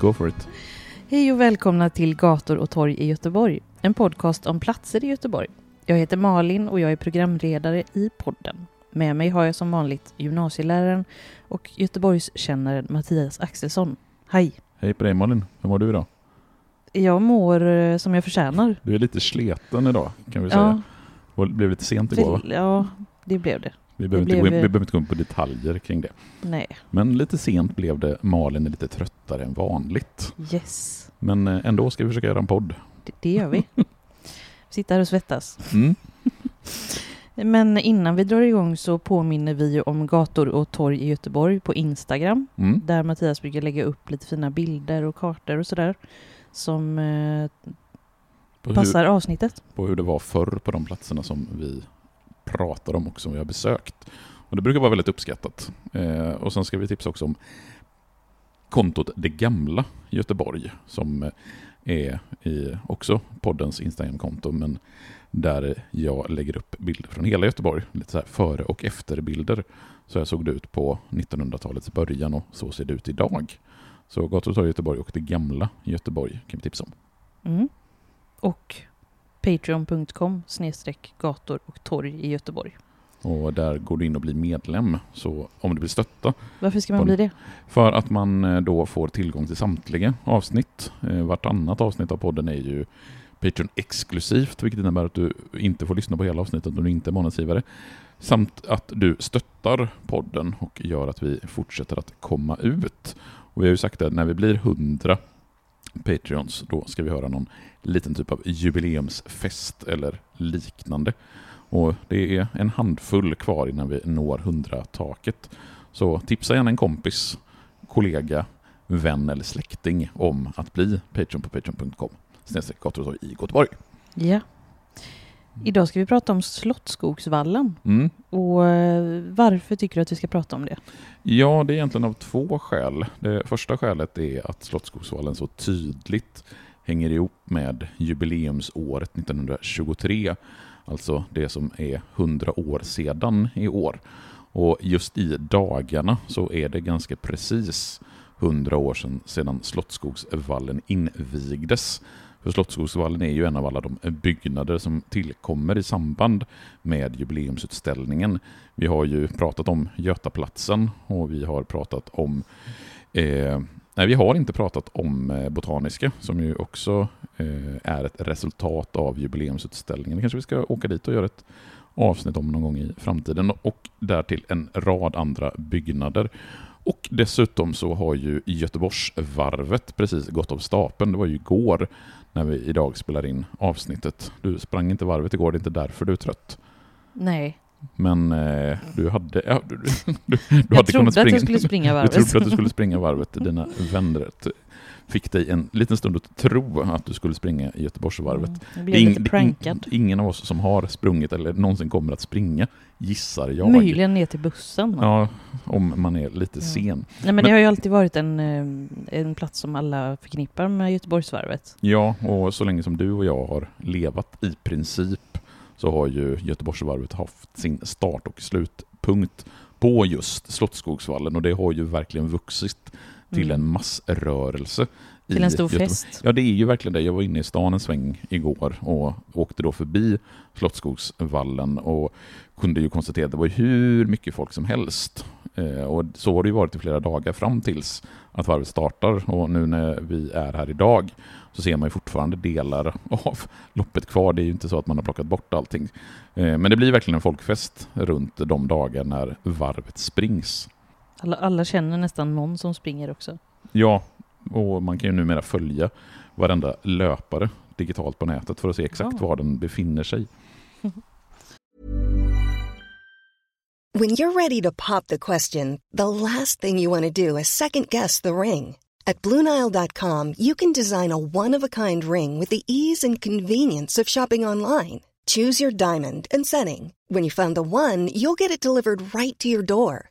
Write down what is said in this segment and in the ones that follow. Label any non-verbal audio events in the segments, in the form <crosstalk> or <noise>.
Go for it. Hej och välkomna till Gator och torg i Göteborg, en podcast om platser i Göteborg. Jag heter Malin och jag är programledare i podden. Med mig har jag som vanligt gymnasieläraren och Göteborgskännaren Mattias Axelsson. Hej! Hej på dig Malin. Hur mår du idag? Jag mår eh, som jag förtjänar. Du är lite sleten idag kan vi säga. Ja, Och det blev lite sent igår va? ja, det blev det. Vi behöver, inte, blev- vi behöver inte gå in på detaljer kring det. Nej, Men lite sent blev det. Malin är lite tröttare än vanligt. yes. Men eh, ändå ska vi försöka göra en podd. Det, det gör vi. <laughs> Sitta här och svettas. Mm. <laughs> Men innan vi drar igång så påminner vi om gator och torg i Göteborg på Instagram. Mm. Där Mattias brukar lägga upp lite fina bilder och kartor och sådär. Som eh, På, hur, passar avsnittet. på hur det var förr på de platserna som vi pratar om och som vi har besökt. Och det brukar vara väldigt uppskattat. Eh, och sen ska vi tipsa också om kontot Det Gamla Göteborg som är i också poddens Instagramkonto men där jag lägger upp bilder från hela Göteborg. Lite så här före och efterbilder. Så här såg det ut på 1900-talets början och så ser det ut idag. Så Gator och torg Göteborg och Det Gamla Göteborg kan vi tipsa om. Mm. Och patreon.com gator och torg i Göteborg. Och där går du in och blir medlem. Så om du vill stötta Varför ska man bli det? För att man eh, då får tillgång till samtliga avsnitt. Eh, Vartannat avsnitt av podden är ju Patreon-exklusivt, vilket innebär att du inte får lyssna på hela avsnittet om du inte är månadsgivare. Samt att du stöttar podden och gör att vi fortsätter att komma ut. Och vi har ju sagt att när vi blir 100 Patreons, då ska vi höra någon liten typ av jubileumsfest eller liknande. Och det är en handfull kvar innan vi når 100-taket. Så tipsa gärna en kompis, kollega, vän eller släkting om att bli Patreon på patreon.com snedstreck gator i Göteborg. Ja. Idag ska vi prata om Slottsskogsvallen. Mm. Och eh, varför tycker du att vi ska prata om det? Ja, det är egentligen av två skäl. Det första skälet är att Slottsskogsvallen så tydligt hänger ihop med jubileumsåret 1923. Alltså det som är 100 år sedan i år. Och just i dagarna så är det ganska precis 100 år sedan, sedan Slottsskogsvallen invigdes. För Slottsskogsvallen är ju en av alla de byggnader som tillkommer i samband med jubileumsutställningen. Vi har ju pratat om Götaplatsen och vi har pratat om eh, Nej, vi har inte pratat om eh, Botaniska som ju också eh, är ett resultat av jubileumsutställningen. Kanske vi ska åka dit och göra ett avsnitt om någon gång i framtiden och därtill en rad andra byggnader. Och dessutom så har ju Göteborgsvarvet precis gått av stapeln. Det var ju igår när vi idag spelar in avsnittet. Du sprang inte varvet igår, det är inte därför du är trött. Nej, Men eh, du hade... Ja, du, du, du jag hade trodde kunnat att springa, jag skulle springa <laughs> Du varvet. trodde att du skulle springa varvet. Dina vänner fick dig en liten stund att tro att du skulle springa i Göteborgsvarvet. Mm, jag Det blev ing- lite prankad. ing- ingen av oss som har sprungit eller någonsin kommer att springa, gissar jag. Möjligen ner till bussen. Ja, om man är lite Ja. sen. Nej, men det har ju alltid varit en, eh, en plats som alla förknippar med Göteborgsvarvet. Ja, och så länge som du och jag har levat i princip så har ju Göteborgsvarvet haft sin start och slutpunkt på just Slottsskogsvallen och det har ju verkligen vuxit till Mm. en massrörelse. Till en stor Göteborg. fest. Ja, det är ju verkligen det. Jag var inne i stan en sväng igår och åkte då förbi Slottsskogsvallen och kunde ju konstatera att det var hur mycket folk som helst Eh, och så har det ju varit i flera dagar fram tills att varvet startar. Och nu när vi är här idag så ser man ju fortfarande delar av loppet kvar. Det är ju inte så att man har plockat bort allting. Eh, men det blir verkligen en folkfest runt de dagar när varvet springs. Alla, alla känner nästan någon som springer också. Ja, och man kan ju numera följa varenda löpare digitalt på nätet för att se exakt Ja. var den befinner sig. When you're ready to pop the question, the last thing you want to do is second guess the ring. At Bluenile.com, you can design a one of a kind ring with the ease and convenience of shopping online. Choose your diamond and setting. When you find the one, you'll get it delivered right to your door.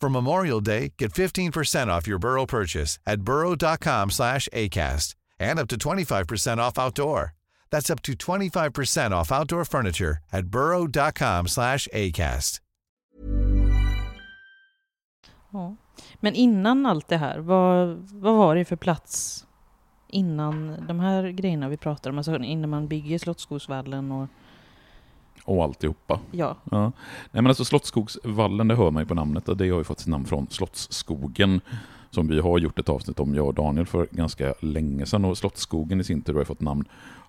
For Memorial Day, get 15% off your Burrow purchase at burrow.com slash ACAST and up to 25% off outdoor. That's up to 25% off outdoor furniture at burrow.com slash ACAST. Ja. Men innan allt det här, vad, vad var det för plats innan de här grejerna vi pratar om? Alltså innan man bygger Slottsskogsvallen och och alltihopa. ja, Ja. Nej, men alltså Slottsskogsvallen, det hör man ju på namnet. Det har ju fått sitt namn från Slottsskogen. Som vi har gjort ett avsnitt om, jag och Daniel, för ganska länge sedan. Och Slottsskogen i sin tur har fått namn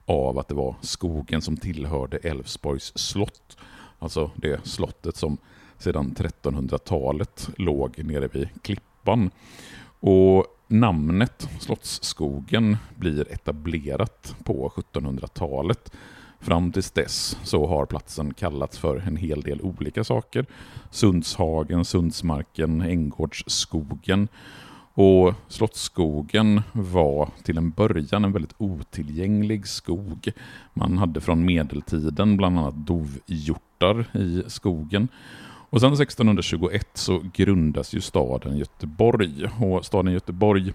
av att det var skogen som tillhörde Älvsborgs slott. Alltså det slottet som sedan 1300-talet låg nere vid Klippan. Och namnet Slottsskogen blir etablerat på 1700-talet. Fram tills dess så har platsen kallats för en hel del olika saker. Sundshagen, Sundsmarken, Änggårdsskogen. Och Slottsskogen var till en början en väldigt otillgänglig skog. Man hade från medeltiden bland annat dovhjortar i skogen. Och sen 1621 så grundas ju staden Göteborg. Och staden Göteborg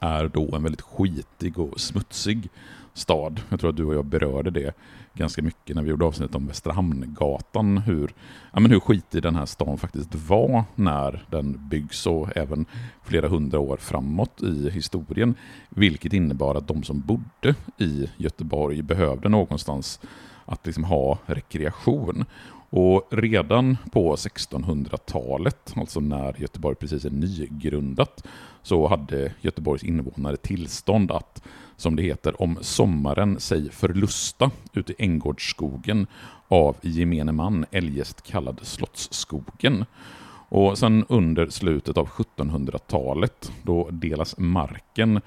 är då en väldigt skitig och smutsig stad. Jag tror att du och jag berörde det ganska mycket när vi gjorde avsnittet om Västra Hamngatan. Hur, ja, men hur skitig den här stan faktiskt var när den byggs och även flera hundra år framåt i historien. Vilket innebar att de som bodde i Göteborg behövde någonstans att liksom ha rekreation. Och redan på 1600-talet, alltså när Göteborg precis är nygrundat, så hade Göteborgs invånare tillstånd att, som det heter, om sommaren sig förlusta ute i Änggårdsskogen av gemene man, eljest kallad Slottsskogen. Och sen under slutet av 1700-talet, då delas marken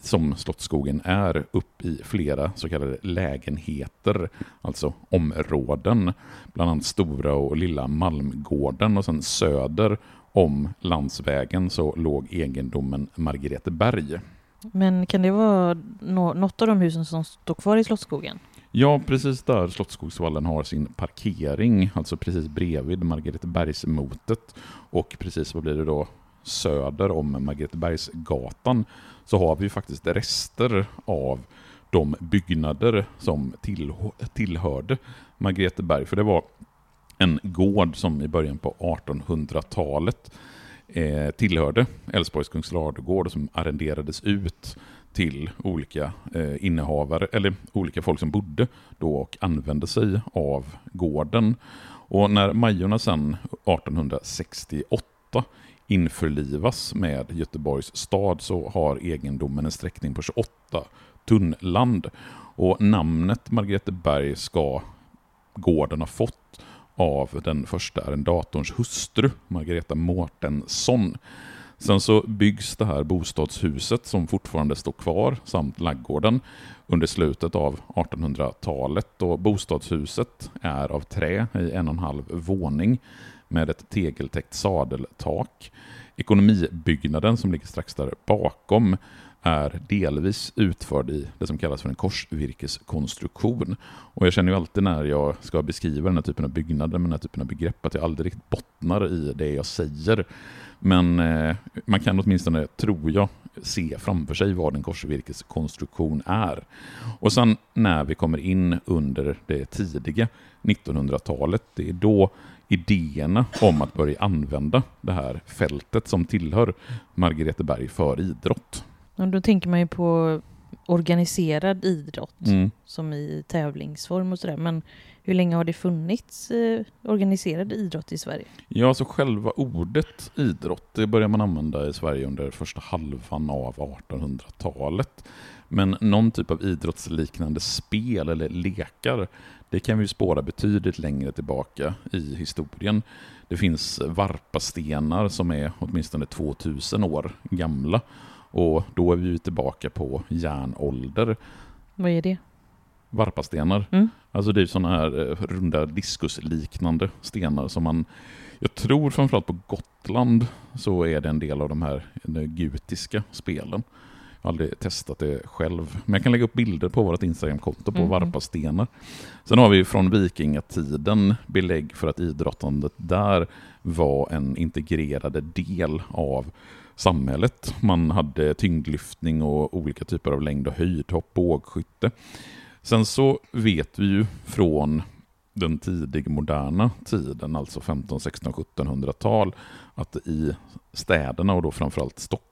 som Slottsskogen är upp i flera så kallade lägenheter, alltså områden, bland annat Stora och Lilla Malmgården och sen söder om landsvägen så låg egendomen Margreteberg. Men kan det vara nå- något av de husen som står kvar i Slottsskogen? Ja, precis där Slottsskogsvallen har sin parkering, alltså precis bredvid Margretebergsmotet och precis vad blir det då söder om Margretebergsgatan så har vi faktiskt rester av de byggnader som tillhörde Margreteberg. För det var en gård som i början på 1800-talet eh, tillhörde Älvsborgs Kungsladugård som arrenderades ut till olika eh, innehavare, eller olika folk som bodde då och använde sig av gården. Och när Majorna sedan 1868 införlivas med Göteborgs stad så har egendomen en sträckning på 28 tunnland. Och namnet Margreteberg ska gården ha fått av den första arrendatorns hustru, Margareta Mårtensson. Sen så byggs det här bostadshuset som fortfarande står kvar samt laggården under slutet av 1800-talet och bostadshuset är av trä i en och en halv våning med ett tegeltäckt sadeltak. Ekonomibyggnaden som ligger strax där bakom är delvis utförd i det som kallas för en korsvirkeskonstruktion. Och jag känner ju alltid när jag ska beskriva den här typen av byggnader med den här typen av begrepp att jag aldrig riktigt bottnar i det jag säger. Men eh, man kan åtminstone, tror jag, se framför sig vad en korsvirkeskonstruktion är. Och sen när vi kommer in under det tidiga 1900-talet, det är då idéerna om att börja använda det här fältet som tillhör Margareteberg för idrott. Och då tänker man ju på organiserad idrott, Mm. som i tävlingsform och sådär. Men hur länge har det funnits eh, organiserad idrott i Sverige? Ja, så själva ordet idrott det börjar man använda i Sverige under första halvan av 1800-talet. Men någon typ av idrottsliknande spel eller lekar, det kan vi spåra betydligt längre tillbaka i historien. Det finns varpastenar som är åtminstone 2000 år gamla. Och då är vi tillbaka på järnålder. Vad är det? Varpastenar. Mm. Alltså det är sådana här eh, runda diskusliknande stenar som man, jag tror framförallt på Gotland så är det en del av de här eh, gutiska spelen. Aldrig testat det själv, men jag kan lägga upp bilder på vårt Instagramkonto på Mhm. varpastenar. Sen har vi från vikingatiden belägg för att idrottandet där var en integrerad del av samhället. Man hade tyngdlyftning och olika typer av längd och höjdhopp, bågskytte. Sen så vet vi ju från den tidig moderna tiden, alltså 15, 16, 1700-tal, att i städerna och då framförallt Stockholm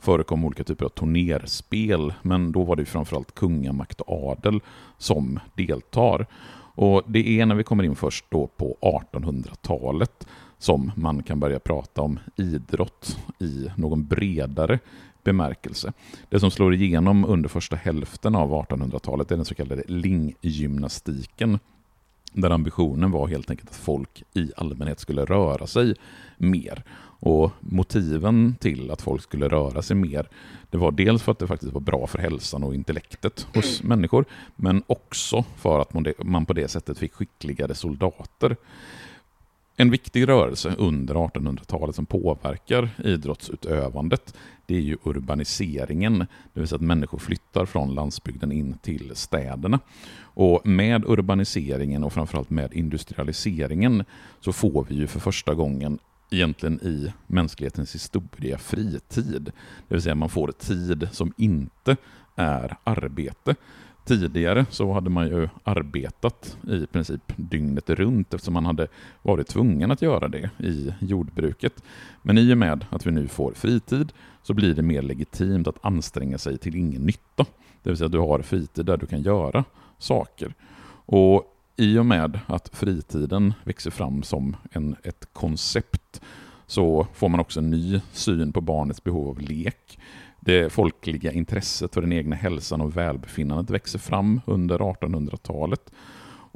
förekom olika typer av turnerspel, men då var det ju framförallt kungamakt och adel som deltar. Och det är när vi kommer in först då på 1800-talet som man kan börja prata om idrott i någon bredare bemärkelse. Det som slår igenom under första hälften av 1800-talet är den så kallade linggymnastiken. Där ambitionen var helt enkelt att folk i allmänhet skulle röra sig mer. Och motiven till att folk skulle röra sig mer, det var dels för att det faktiskt var bra för hälsan och intellektet hos människor, men också för att man på det sättet fick skickligare soldater. En viktig rörelse under 1800-talet som påverkar idrottsutövandet det är ju urbaniseringen, det vill säga att människor flyttar från landsbygden in till städerna. Och med urbaniseringen och framförallt med industrialiseringen så får vi ju för första gången egentligen i mänsklighetens historia fritid. Det vill säga man får tid som inte är arbete. Tidigare så hade man ju arbetat i princip dygnet runt eftersom man hade varit tvungen att göra det i jordbruket. Men i och med att vi nu får fritid så blir det mer legitimt att anstränga sig till ingen nytta. Det vill säga att du har fritid där du kan göra saker. Och i och med att fritiden växer fram som en, ett koncept så får man också en ny syn på barnets behov av lek. Det folkliga intresset för den egna hälsan och välbefinnandet växer fram under 1800-talet.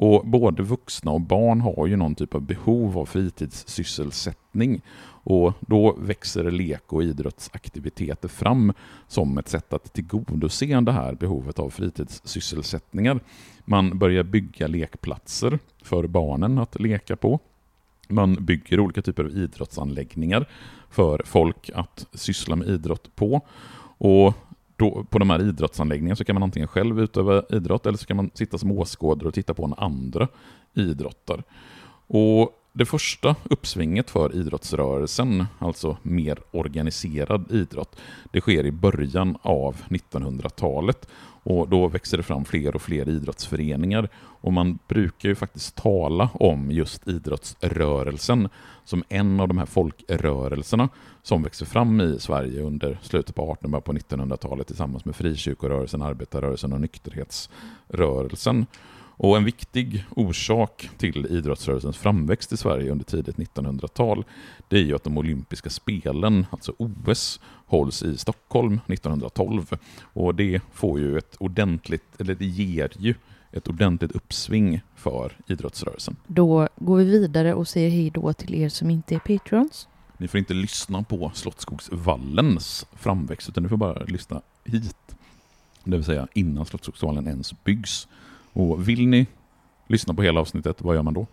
Och både vuxna och barn har ju någon typ av behov av fritidssysselsättning. Och då växer lek och idrottsaktiviteter fram som ett sätt att tillgodose det här behovet av fritidssysselsättningar. Man börjar bygga lekplatser för barnen att leka på. Man bygger olika typer av idrottsanläggningar för folk att syssla med idrott på. Och då, på de här idrottsanläggningarna så kan man antingen själv utöva idrott eller så kan man sitta som åskådare och titta på när andra idrottar. Och det första uppsvinget för idrottsrörelsen, alltså mer organiserad idrott, det sker i början av 1900-talet. Och då växer det fram fler och fler idrottsföreningar. Och man brukar ju faktiskt tala om just idrottsrörelsen som en av de här folkrörelserna som växer fram i Sverige under slutet på 1800-talet på 1900-talet tillsammans med frikyrkorörelsen, arbetarrörelsen och nykterhetsrörelsen. Och en viktig orsak till idrottsrörelsens framväxt i Sverige under tidigt 1900-tal det är ju att de olympiska spelen, alltså OS, hålls i Stockholm 1912. Och det får ju ett ordentligt, eller det ger ju ett ordentligt uppsving för idrottsrörelsen. Då går vi vidare och säger hej då till er som inte är patrons. Ni får inte lyssna på Slottsskogsvallens framväxt, utan ni får bara lyssna hit. Det vill säga innan Slottsskogsvallen ens byggs. Och vill ni lyssna på hela avsnittet, vad gör man då?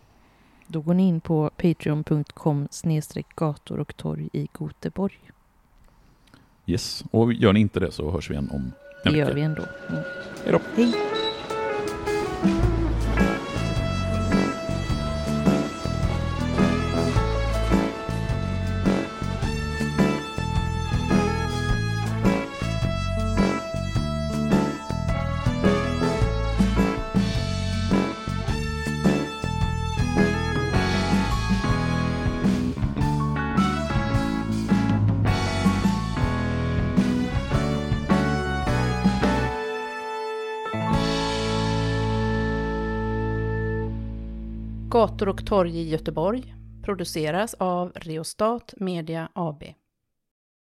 Då går ni in på patreon.com gator och torg i Goteborg. Yes, och gör ni inte det så hörs vi igen om en vecka. Det gör vi ändå. Mm. Hej då. Hej. Gator och torg i Göteborg produceras av Reostat Media AB.